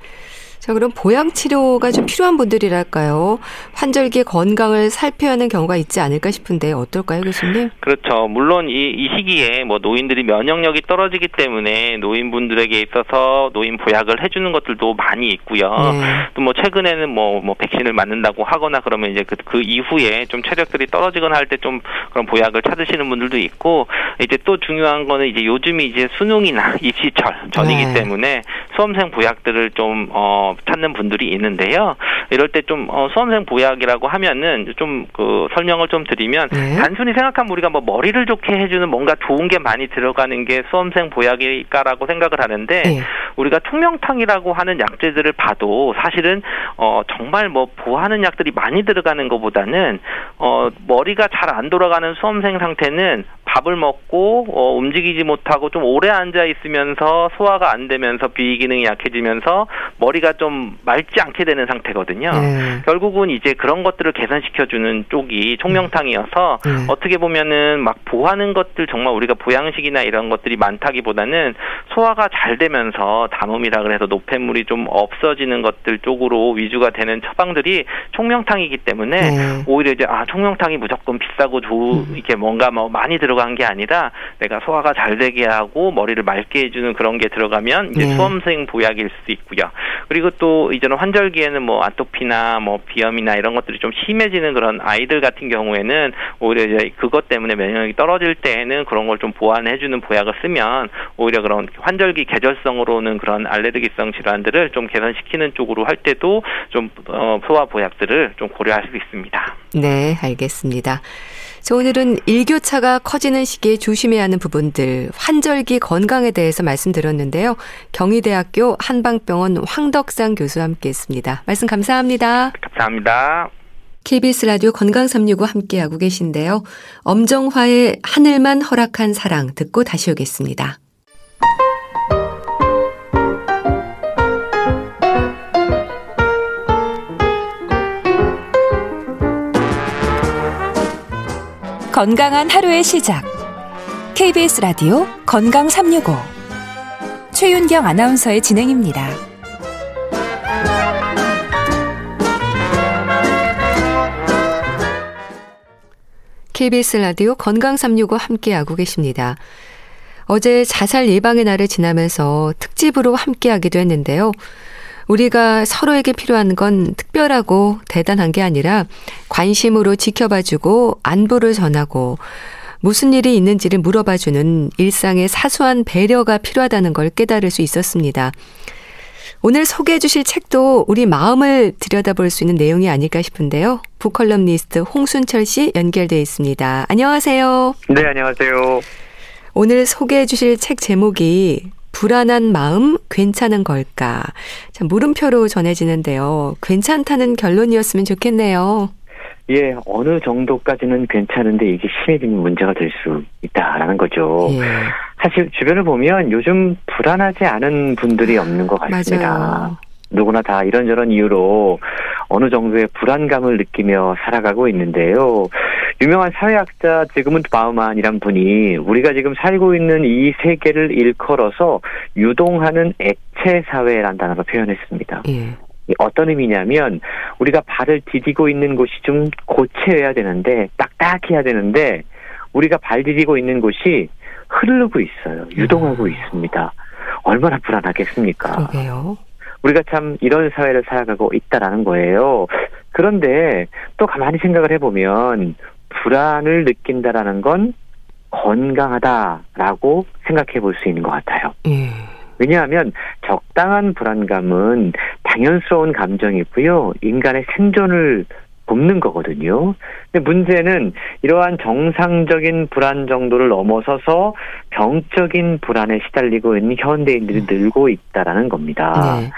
자, 그럼 보양 치료가 좀 필요한 분들이랄까요? 환절기 건강을 살펴야 하는 경우가 있지 않을까 싶은데 어떨까요, 교수님? 그렇죠. 물론 이, 이 시기에 뭐 노인들이 면역력이 떨어지기 때문에 노인분들에게 있어서 노인 보약을 해주는 것들도 많이 있고요. 네. 또뭐 최근에는 뭐, 뭐 백신을 맞는다고 하거나 그러면 이제 그, 그 이후에 좀 체력들이 떨어지거나 할 때 좀 그런 보약을 찾으시는 분들도 있고 이제 또 중요한 거는 이제 요즘이 이제 수능이나 입시철 전이기 네. 때문에 수험생 보약들을 좀 어, 찾는 분들이 있는데요. 이럴 때 좀 어, 수험생 보약이라고 하면은 좀 그 설명을 좀 드리면 네. 단순히 생각하면 우리가 뭐 머리를 좋게 해주는 뭔가 좋은 게 많이 들어가는 게 수험생 보약일까라고 생각을 하는데 네. 우리가 총명탕이라고 하는 약재들을 봐도 사실은 어 정말 뭐 보하는 약들이 많이 들어가는 것보다는 어 머리가 잘 안 돌아가는 수험생 상태는 밥을 먹고 어, 움직이지 못하고 좀 오래 앉아 있으면서 소화가 안 되면서 비위 기능이 약해지면서 머리가 좀 맑지 않게 되는 상태거든요. 네. 결국은 이제 그런 것들을 개선시켜 주는 쪽이 총명탕이어서 네. 어떻게 보면은 막 보하는 것들 정말 우리가 보양식이나 이런 것들이 많다기보다는 소화가 잘 되면서 담음이라 그래서 노폐물이 좀 없어지는 것들 쪽으로 위주가 되는 처방들이 총명탕이기 때문에 네. 오히려 이제 아 총명탕이 무조건 비싸고 좋 음. 이렇게 뭔가 뭐 많이 들어 들어간 게 아니라 내가 소화가 잘 되게 하고 머리를 맑게 해주는 그런 게 들어가면 이제 네. 수험생 보약일 수 있고요. 그리고 또 이제는 환절기에는 뭐 아토피나 뭐 비염이나 이런 것들이 좀 심해지는 그런 아이들 같은 경우에는 오히려 이제 그것 때문에 면역력이 떨어질 때에는 그런 걸 좀 보완해주는 보약을 쓰면 오히려 그런 환절기 계절성으로는 그런 알레르기성 질환들을 좀 개선시키는 쪽으로 할 때도 좀 어, 소화 보약들을 좀 고려할 수 있습니다. 네, 알겠습니다. 자, 오늘은 일교차가 커지는 시기에 조심해야 하는 부분들, 환절기 건강에 대해서 말씀드렸는데요. 경희대학교 한방병원 황덕상 교수와 함께 했습니다. 말씀 감사합니다. 감사합니다. KBS 라디오 건강 365 함께하고 계신데요. 엄정화의 하늘만 허락한 사랑 듣고 다시 오겠습니다. 건강한 하루의 시작. KBS 라디오 건강 365. 최윤경 아나운서의 진행입니다. KBS 라디오 건강 365 함께하고 계십니다. 어제 자살 예방의 날을 지나면서 특집으로 함께하기도 했는데요. 우리가 서로에게 필요한 건 특별하고 대단한 게 아니라 관심으로 지켜봐주고 안부를 전하고 무슨 일이 있는지를 물어봐주는 일상의 사소한 배려가 필요하다는 걸 깨달을 수 있었습니다. 오늘 소개해 주실 책도 우리 마음을 들여다볼 수 있는 내용이 아닐까 싶은데요. 북컬럼니스트 홍순철 씨 연결돼 있습니다. 안녕하세요. 네, 안녕하세요. 오늘 소개해 주실 책 제목이 불안한 마음 괜찮은 걸까? 참 물음표로 전해지는데요. 괜찮다는 결론이었으면 좋겠네요. 예, 어느 정도까지는 괜찮은데 이게 심해지면 문제가 될 수 있다라는 거죠. 예. 사실 주변을 보면 요즘 불안하지 않은 분들이 없는 것 같습니다. 맞아요. 누구나 다 이런저런 이유로 어느 정도의 불안감을 느끼며 살아가고 있는데요. 유명한 사회학자 지금은 바우만이란 분이 우리가 지금 살고 있는 이 세계를 일컬어서 유동하는 액체 사회란 단어로 표현했습니다. 예. 어떤 의미냐면 우리가 발을 디디고 있는 곳이 좀 고체여야 되는데 딱딱해야 되는데 우리가 발 디디고 있는 곳이 흐르고 있어요. 유동하고 음. 있습니다. 얼마나 불안하겠습니까? 그러게요. 우리가 참 이런 사회를 살아가고 있다라는 거예요. 그런데 또 가만히 생각을 해보면 불안을 느낀다라는 건 건강하다라고 생각해 볼 수 있는 것 같아요. 예. 왜냐하면 적당한 불안감은 당연스러운 감정이고요. 인간의 생존을 돕는 거거든요. 근데 문제는 이러한 정상적인 불안 정도를 넘어서서 병적인 불안에 시달리고 있는 현대인들이 음. 늘고 있다라는 겁니다. 네.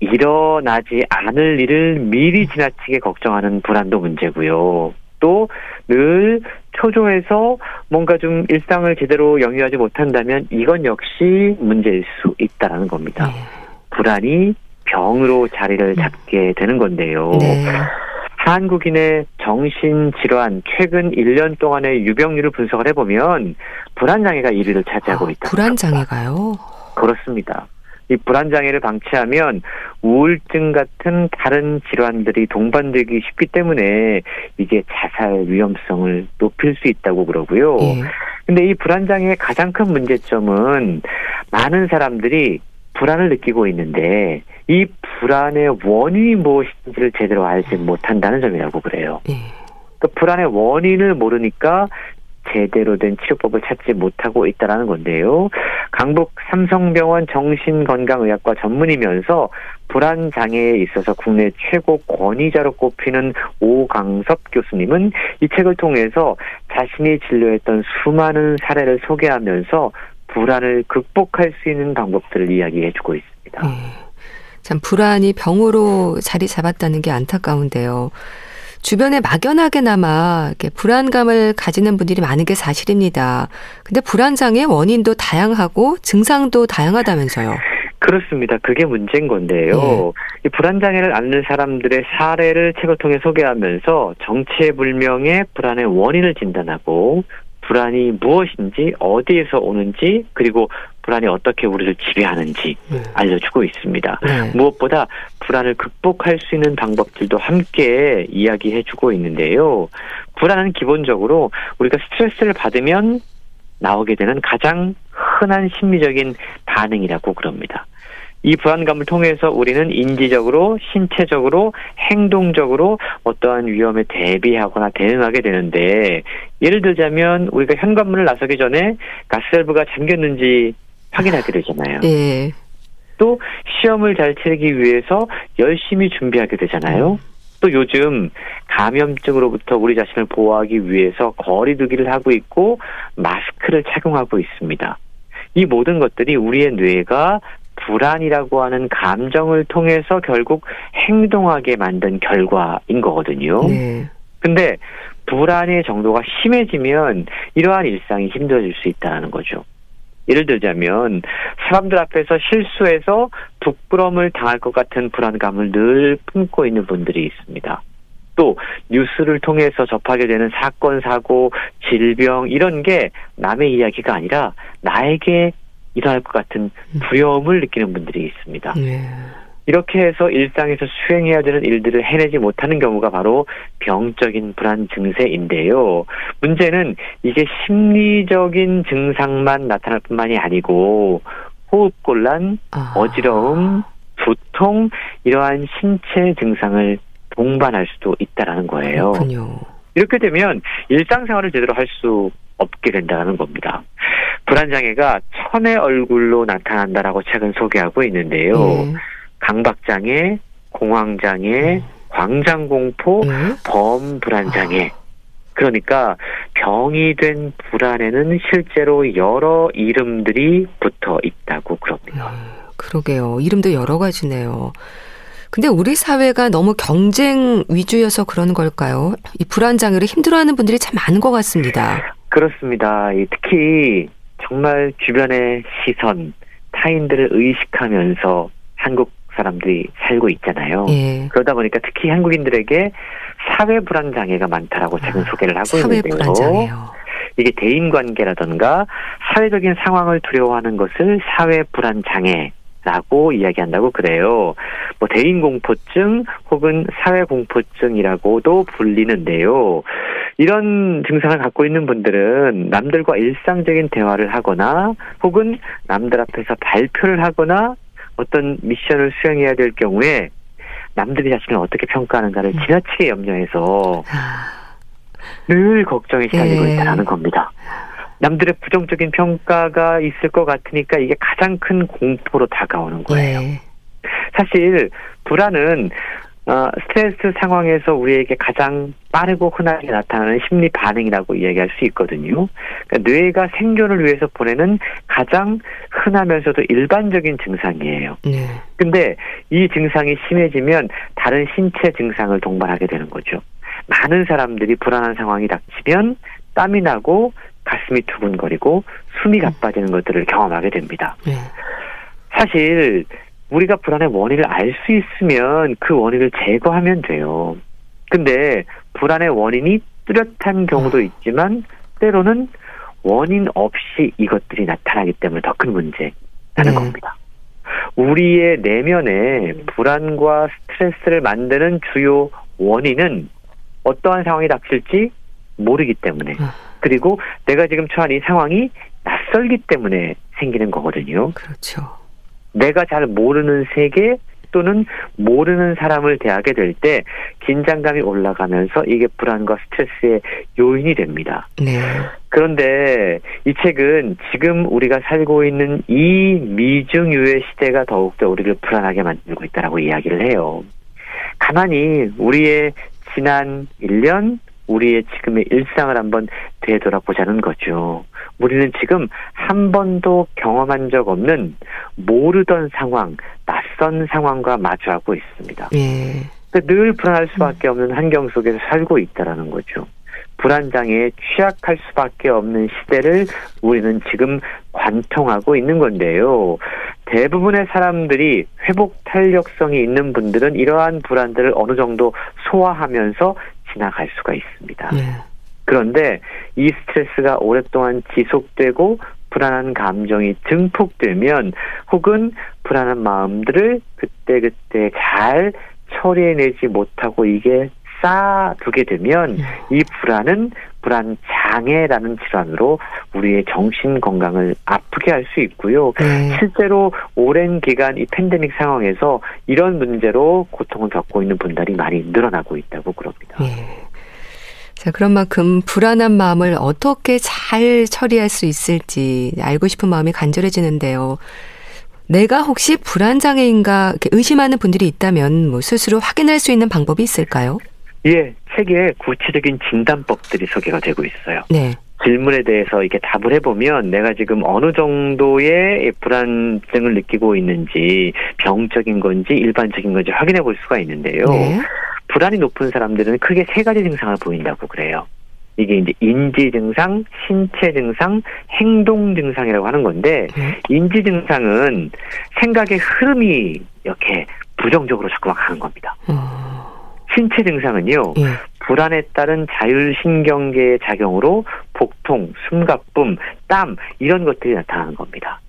일어나지 않을 일을 미리 지나치게 걱정하는 불안도 문제고요. 또늘 초조해서 뭔가 좀 일상을 제대로 영위하지 못한다면 이건 역시 문제일 수 있다라는 겁니다. 네. 불안이 병으로 자리를 네. 잡게 되는 건데요. 네. 한국인의 정신질환 최근 1년 동안의 유병률을 분석을 해보면 불안장애가 1위를 차지하고 아, 있다. 불안장애가요? 그렇습니다. 이 불안 장애를 방치하면 우울증 같은 다른 질환들이 동반되기 쉽기 때문에 이게 자살 위험성을 높일 수 있다고 그러고요. 예. 근데 이 불안 장애의 가장 큰 문제점은 많은 사람들이 불안을 느끼고 있는데 이 불안의 원인이 무엇인지를 제대로 알지 못한다는 점이라고 그래요. 예. 그 불안의 원인을 모르니까 제대로 된 치료법을 찾지 못하고 있다라는 건데요. 강북 삼성병원 정신건강의학과 전문이면서 불안 장애에 있어서 국내 최고 권위자로 꼽히는 오강섭 교수님은 이 책을 통해서 자신이 진료했던 수많은 사례를 소개하면서 불안을 극복할 수 있는 방법들을 이야기해주고 있습니다. 네. 참 불안이 병으로 자리 잡았다는 게 안타까운데요. 주변에 막연하게나마 이렇게 불안감을 가지는 분들이 많은 게 사실입니다. 근데 불안장애 원인도 다양하고 증상도 다양하다면서요. 그렇습니다. 그게 문제인 건데요. 네. 이 불안장애를 앓는 사람들의 사례를 책을 통해 소개하면서 정체불명의 불안의 원인을 진단하고 불안이 무엇인지 어디에서 오는지 그리고 불안이 어떻게 우리를 지배하는지 네. 알려주고 있습니다. 네. 무엇보다 불안을 극복할 수 있는 방법들도 함께 이야기해주고 있는데요. 불안은 기본적으로 우리가 스트레스를 받으면 나오게 되는 가장 흔한 심리적인 반응이라고 그럽니다. 이 불안감을 통해서 우리는 인지적으로, 신체적으로, 행동적으로 어떠한 위험에 대비하거나 대응하게 되는데, 예를 들자면 우리가 현관문을 나서기 전에 가스밸브가 잠겼는지 확인하게 되잖아요. 예. 또 시험을 잘 치르기 위해서 열심히 준비하게 되잖아요. 또 요즘 감염증으로부터 우리 자신을 보호하기 위해서 거리두기를 하고 있고 마스크를 착용하고 있습니다. 이 모든 것들이 우리의 뇌가 불안이라고 하는 감정을 통해서 결국 행동하게 만든 결과인 거거든요. 네. 근데 불안의 정도가 심해지면 이러한 일상이 힘들어질 수 있다는 거죠. 예를 들자면 사람들 앞에서 실수해서 부끄러움을 당할 것 같은 불안감을 늘 품고 있는 분들이 있습니다. 또 뉴스를 통해서 접하게 되는 사건 사고 질병 이런 게 남의 이야기가 아니라 나에게 일어날 것 같은 음. 두려움을 느끼는 분들이 있습니다. 네. 이렇게 해서 일상에서 수행해야 되는 일들을 해내지 못하는 경우가 바로 병적인 불안 증세인데요. 문제는 이게 심리적인 증상만 나타날 뿐만이 아니고 호흡곤란, 아. 어지러움, 두통 이러한 신체 증상을 동반할 수도 있다라는 거예요. 그렇군요. 이렇게 되면 일상생활을 제대로 할 수 없게 된다는 겁니다. 불안장애가 천의 얼굴로 나타난다라고 책은 소개하고 있는데요. 네. 강박장애, 공황장애, 네. 광장공포, 네. 범불안장애. 아. 그러니까 병이 된 불안에는 실제로 여러 이름들이 붙어 있다고 그럽니다. 네, 그러게요. 이름도 여러 가지네요. 근데 우리 사회가 너무 경쟁 위주여서 그런 걸까요? 이 불안 장애를 힘들어하는 분들이 참 많은 것 같습니다. 그렇습니다. 특히 정말 주변의 시선, 타인들을 의식하면서 한국 사람들이 살고 있잖아요. 예. 그러다 보니까 특히 한국인들에게 사회 불안 장애가 많다라고 최근 아, 소개를 하고 사회 있는데요. 불안 장애요. 이게 대인 관계라던가 사회적인 상황을 두려워하는 것을 사회 불안 장애 라고 이야기한다고 그래요. 뭐 대인 공포증 혹은 사회 공포증이라고도 불리는데요. 이런 증상을 갖고 있는 분들은 남들과 일상적인 대화를 하거나 혹은 남들 앞에서 발표를 하거나 어떤 미션을 수행해야 될 경우에 남들이 자신을 어떻게 평가하는가를 음. 지나치게 염려해서 아. 늘 걱정에 시달리고 예. 있다는 겁니다. 남들의 부정적인 평가가 있을 것 같으니까 이게 가장 큰 공포로 다가오는 거예요. 예. 사실 불안은 어, 스트레스 상황에서 우리에게 가장 빠르고 흔하게 나타나는 심리 반응이라고 이야기할 수 있거든요. 그러니까 뇌가 생존을 위해서 보내는 가장 흔하면서도 일반적인 증상이에요. 네. 근데 이 증상이 심해지면 다른 신체 증상을 동반하게 되는 거죠. 많은 사람들이 불안한 상황이 닥치면 땀이 나고 가슴이 두근거리고 숨이 음. 가빠지는 것들을 경험하게 됩니다. 네. 사실 우리가 불안의 원인을 알 수 있으면 그 원인을 제거하면 돼요. 근데 불안의 원인이 뚜렷한 경우도 아. 있지만 때로는 원인 없이 이것들이 나타나기 때문에 더 큰 문제라는 네. 겁니다. 우리의 내면에 불안과 스트레스를 만드는 주요 원인은 어떠한 상황이 닥칠지 모르기 때문에 아. 그리고 내가 지금 처한 이 상황이 낯설기 때문에 생기는 거거든요. 그렇죠. 내가 잘 모르는 세계 또는 모르는 사람을 대하게 될 때 긴장감이 올라가면서 이게 불안과 스트레스의 요인이 됩니다. 네. 그런데 이 책은 지금 우리가 살고 있는 이 미중유의 시대가 더욱더 우리를 불안하게 만들고 있다라고 이야기를 해요. 가만히 우리의 지난 1년, 우리의 지금의 일상을 한번 되돌아보자는 거죠. 우리는 지금 한 번도 경험한 적 없는 모르던 상황, 낯선 상황과 마주하고 있습니다. 예. 늘 불안할 수밖에 없는 환경 속에서 살고 있다라는 거죠. 불안장애에 취약할 수밖에 없는 시대를 우리는 지금 관통하고 있는 건데요. 대부분의 사람들이 회복 탄력성이 있는 분들은 이러한 불안들을 어느 정도 소화하면서 지나갈 수가 있습니다. 네. 그런데 이 스트레스가 오랫동안 지속되고 불안한 감정이 증폭되면 혹은 불안한 마음들을 그때그때 잘 처리해내지 못하고 이게 쌓아두게 되면 네. 이 불안은 불안 장애라는 질환으로 우리의 정신 건강을 아프게 할 수 있고요. 네. 실제로 오랜 기간 이 팬데믹 상황에서 이런 문제로 고통을 겪고 있는 분들이 많이 늘어나고 있다고 그럽니다. 네. 자, 그런 만큼 불안한 마음을 어떻게 잘 처리할 수 있을지 알고 싶은 마음이 간절해지는데요. 내가 혹시 불안장애인가 의심하는 분들이 있다면 뭐 스스로 확인할 수 있는 방법이 있을까요? 예, 책에 구체적인 진단법들이 소개가 되고 있어요. 네. 질문에 대해서 이렇게 답을 해보면 내가 지금 어느 정도의 불안증을 느끼고 있는지 병적인 건지 일반적인 건지 확인해 볼 수가 있는데요. 네. 불안이 높은 사람들은 크게 세 가지 증상을 보인다고 그래요. 이게 이제 인지 증상, 신체 증상, 행동 증상이라고 하는 건데 네. 인지 증상은 생각의 흐름이 이렇게 부정적으로 자꾸만 가는 겁니다. 어. 신체 증상은요. 예. 불안에 따른 자율신경계의 작용으로 복통, 숨가쁨, 땀 이런 것들이 나타나는 겁니다.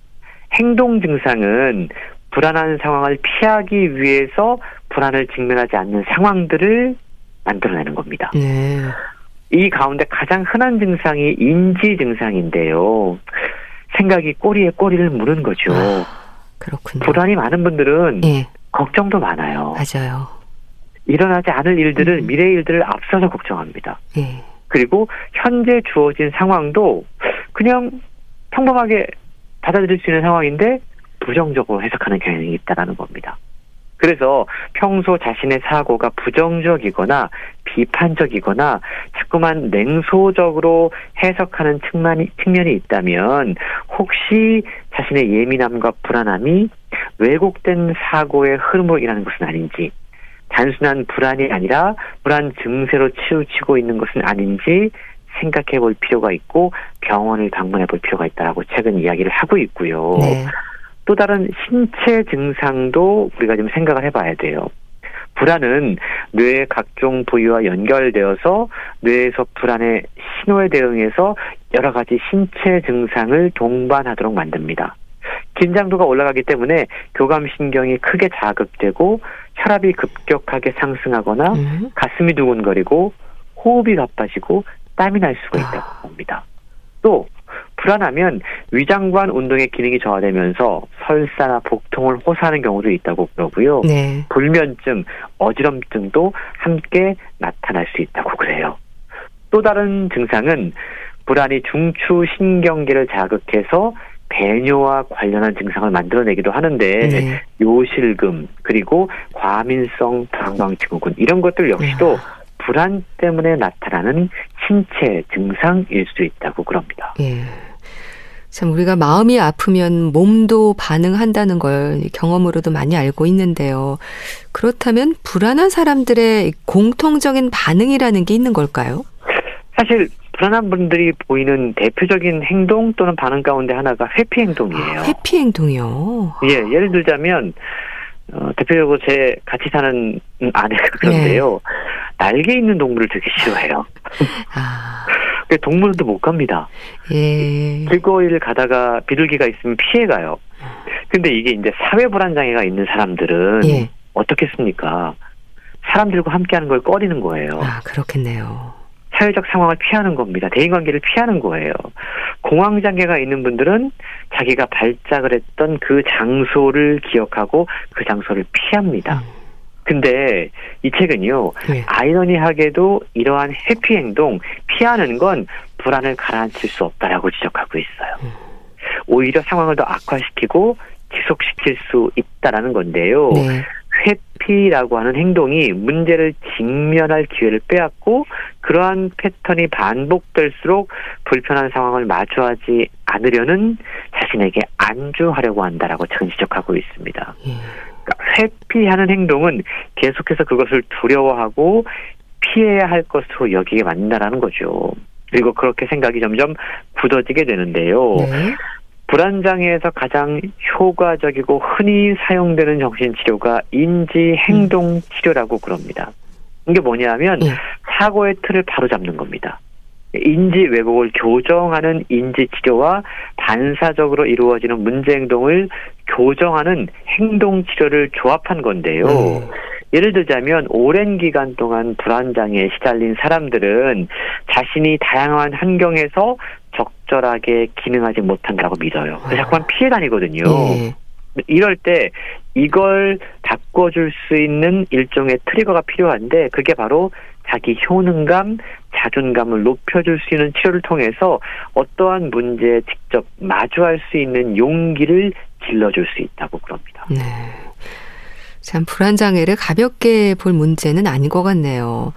행동 증상은 불안한 상황을 피하기 위해서 불안을 직면하지 않는 상황들을 만들어내는 겁니다. 네. 이 가운데 가장 흔한 증상이 인지 증상인데요. 생각이 꼬리에 꼬리를 무는 거죠. 아, 그렇군요. 불안이 많은 분들은 네. 걱정도 많아요. 맞아요. 일어나지 않을 일들을 음. 미래 일들을 앞서서 걱정합니다. 네. 그리고 현재 주어진 상황도 그냥 평범하게 받아들일 수 있는 상황인데 부정적으로 해석하는 경향이 있다라는 겁니다. 그래서 평소 자신의 사고가 부정적이거나 비판적이거나 자꾸만 냉소적으로 해석하는 측면이, 측면이 있다면 혹시 자신의 예민함과 불안함이 왜곡된 사고의 흐름으로 인하는 것은 아닌지 단순한 불안이 아니라 불안 증세로 치우치고 있는 것은 아닌지 생각해 볼 필요가 있고 병원을 방문해 볼 필요가 있다라고 최근 이야기를 하고 있고요. 네. 또 다른 신체 증상도 우리가 좀 생각을 해봐야 돼요. 불안은 뇌의 각종 부위와 연결되어서 뇌에서 불안의 신호에 대응해서 여러 가지 신체 증상을 동반하도록 만듭니다. 긴장도가 올라가기 때문에 교감신경이 크게 자극되고 혈압이 급격하게 상승하거나 음. 가슴이 두근거리고 호흡이 가빠지고 땀이 날 수가 있다고 아. 봅니다. 또 불안하면 위장관 운동의 기능이 저하되면서 설사나 복통을 호소하는 경우도 있다고 그러고요. 네. 불면증, 어지럼증도 함께 나타날 수 있다고 그래요. 또 다른 증상은 불안이 중추 신경계를 자극해서 배뇨와 관련한 증상을 만들어내기도 하는데 네. 요실금 그리고 과민성 방광증후군 이런 것들 역시도 네. 불안 때문에 나타나는 신체 증상일 수 있다고 그럽니다. 예. 참 우리가 마음이 아프면 몸도 반응한다는 걸 경험으로도 많이 알고 있는데요. 그렇다면 불안한 사람들의 공통적인 반응이라는 게 있는 걸까요? 사실 불안한 분들이 보이는 대표적인 행동 또는 반응 가운데 하나가 회피 행동이에요. 아, 회피 행동이요? 예, 예를 들자면 어, 대표적으로 제 같이 사는 아내가 그런데요. 네. 날개 있는 동물을 되게 싫어해요. 아. 동물도 못 갑니다. 예. 길거리를 가다가 비둘기가 있으면 피해가요. 근데 이게 이제 사회 불안 장애가 있는 사람들은 예. 어떻겠습니까? 사람들과 함께하는 걸 꺼리는 거예요. 아 그렇겠네요. 사회적 상황을 피하는 겁니다. 대인관계를 피하는 거예요. 공황장애가 있는 분들은 자기가 발작을 했던 그 장소를 기억하고 그 장소를 피합니다. 음. 근데 이 책은요, 네. 아이러니하게도 이러한 해피 행동, 피하는 건 불안을 가라앉힐 수 없다라고 지적하고 있어요. 음. 오히려 상황을 더 악화시키고 지속시킬 수 있다라는 건데요. 네. 회피라고 하는 행동이 문제를 직면할 기회를 빼앗고 그러한 패턴이 반복될수록 불편한 상황을 마주하지 않으려는 자신에게 안주하려고 한다라고 전 지적하고 있습니다. 예. 그러니까 회피하는 행동은 계속해서 그것을 두려워하고 피해야 할 것으로 여기게 만든다라는 거죠. 그리고 그렇게 생각이 점점 굳어지게 되는데요. 네. 불안 장애에서 가장 효과적이고 흔히 사용되는 정신 치료가 인지 행동 치료라고 그럽니다. 이게 뭐냐면 예. 사고의 틀을 바로 잡는 겁니다. 인지 왜곡을 교정하는 인지 치료와 반사적으로 이루어지는 문제 행동을 교정하는 행동 치료를 조합한 건데요. 음. 예를 들자면 오랜 기간 동안 불안 장애에 시달린 사람들은 자신이 다양한 환경에서 적절하게 기능하지 못한다고 믿어요. 그래서 자꾸만 피해 다니거든요. 네. 이럴 때 이걸 바꿔줄 수 있는 일종의 트리거가 필요한데 그게 바로 자기 효능감, 자존감을 높여줄 수 있는 치료를 통해서 어떠한 문제에 직접 마주할 수 있는 용기를 길러줄 수 있다고 그럽니다. 네. 참 불안장애를 가볍게 볼 문제는 아닌 것 같네요.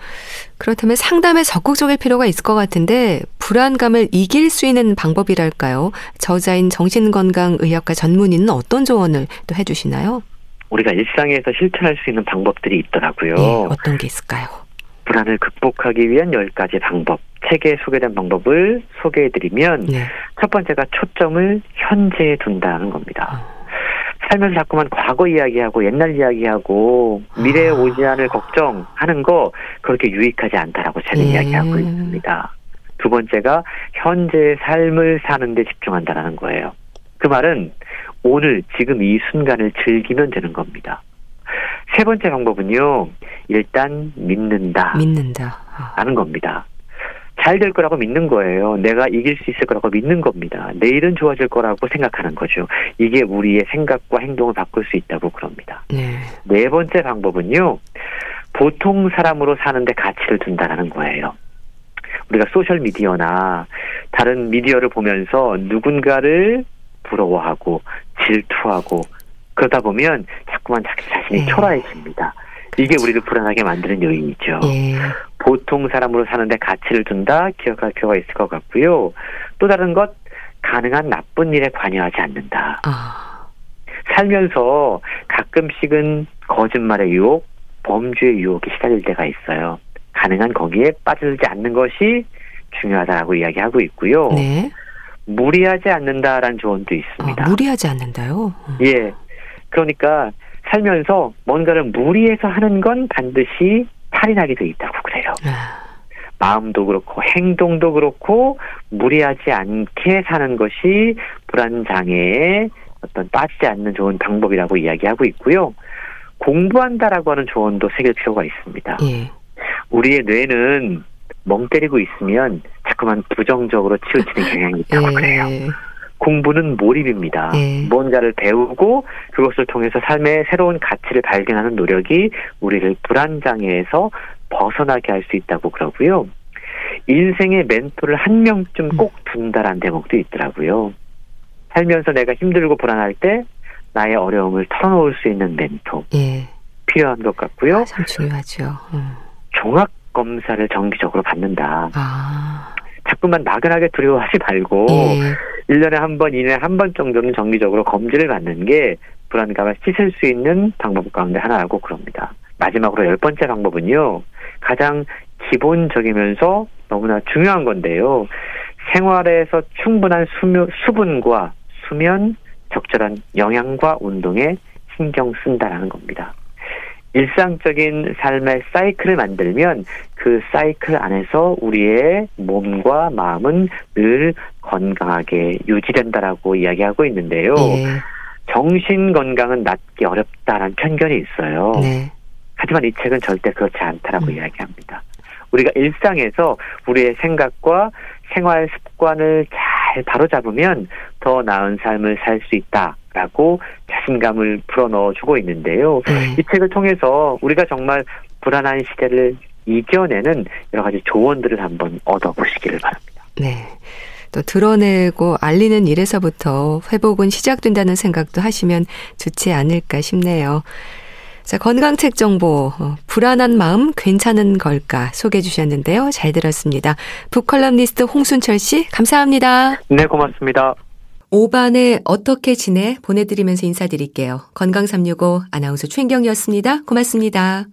그렇다면 상담에 적극적일 필요가 있을 것 같은데 불안감을 이길 수 있는 방법이랄까요? 저자인 정신건강의학과 전문의는 어떤 조언을 또 해주시나요? 우리가 일상에서 실천할 수 있는 방법들이 있더라고요. 예, 어떤 게 있을까요? 불안을 극복하기 위한 10가지 방법. 책에 소개된 방법을 소개해드리면 네. 첫 번째가 초점을 현재에 둔다는 겁니다. 어. 살면서 자꾸만 과거 이야기하고 옛날 이야기하고 미래에 아. 오지 않을 걱정하는 거 그렇게 유익하지 않다라고 저는 예. 이야기하고 있습니다. 두 번째가 현재의 삶을 사는데 집중한다라는 거예요. 그 말은 오늘 지금 이 순간을 즐기면 되는 겁니다. 세 번째 방법은요. 일단 믿는다. 믿는다. 라는 겁니다. 잘 될 거라고 믿는 거예요. 내가 이길 수 있을 거라고 믿는 겁니다. 내일은 좋아질 거라고 생각하는 거죠. 이게 우리의 생각과 행동을 바꿀 수 있다고 그럽니다. 네, 네 번째 방법은요. 보통 사람으로 사는데 가치를 둔다라는 거예요. 우리가 소셜 미디어나 다른 미디어를 보면서 누군가를 부러워하고 질투하고 그러다 보면 자꾸만 자기 자신이 네. 초라해집니다. 이게 그렇죠. 우리를 불안하게 만드는 요인이죠. 예. 보통 사람으로 사는데 가치를 둔다 기억할 필요가 있을 것 같고요. 또 다른 것 가능한 나쁜 일에 관여하지 않는다. 아. 살면서 가끔씩은 거짓말의 유혹, 범죄의 유혹에 시달릴 때가 있어요. 가능한 거기에 빠져들지 않는 것이 중요하다고 이야기하고 있고요. 네. 무리하지 않는다라는 조언도 있습니다. 아, 무리하지 않는다요? 음. 예. 그러니까 살면서 뭔가를 무리해서 하는 건 반드시 살인하게 돼 있다고 그래요. 아. 마음도 그렇고 행동도 그렇고 무리하지 않게 사는 것이 불안 장애에 어떤 빠지지 않는 좋은 방법이라고 이야기하고 있고요. 공부한다라고 하는 조언도 새길 필요가 있습니다. 예. 우리의 뇌는 멍 때리고 있으면 자꾸만 부정적으로 치우치는 경향이 있다고 예. 그래요. 공부는 몰입입니다. 네. 뭔가를 배우고 그것을 통해서 삶의 새로운 가치를 발견하는 노력이 우리를 불안 장애에서 벗어나게 할 수 있다고 그러고요. 인생의 멘토를 한 명쯤 꼭 둔다라는 대목도 있더라고요. 살면서 내가 힘들고 불안할 때 나의 어려움을 털어놓을 수 있는 멘토 예. 필요한 것 같고요. 아, 참 중요하죠. 음. 종합 검사를 정기적으로 받는다. 아. 자꾸만 막연하게 두려워하지 말고 예. 1년에 한 번, 2년에 한 번 정도는 정기적으로 검진을 받는 게 불안감을 씻을 수 있는 방법 가운데 하나라고 그럽니다. 마지막으로 열 번째 방법은요. 가장 기본적이면서 너무나 중요한 건데요. 생활에서 충분한 수면, 수분과 수면, 적절한 영양과 운동에 신경 쓴다라는 겁니다. 일상적인 삶의 사이클을 만들면 그 사이클 안에서 우리의 몸과 마음은 늘 건강하게 유지된다라고 이야기하고 있는데요. 네. 정신 건강은 낫기 어렵다라는 편견이 있어요. 네. 하지만 이 책은 절대 그렇지 않다라고 음. 이야기합니다. 우리가 일상에서 우리의 생각과 생활 습관을 잘 바로잡으면 더 나은 삶을 살 수 있다 라고 자신감을 불어넣어 주고 있는데요. 네. 이 책을 통해서 우리가 정말 불안한 시대를 이겨내는 여러 가지 조언들을 한번 얻어보시기를 바랍니다. 네. 또 드러내고 알리는 일에서부터 회복은 시작된다는 생각도 하시면 좋지 않을까 싶네요. 자, 건강책 정보, 어, 불안한 마음 괜찮은 걸까 소개해 주셨는데요. 잘 들었습니다. 북컬럼니스트 홍순철 씨, 감사합니다. 네, 고맙습니다. 5반에 어떻게 지내 보내드리면서 인사드릴게요. 건강365 아나운서 최인경이었습니다. 고맙습니다.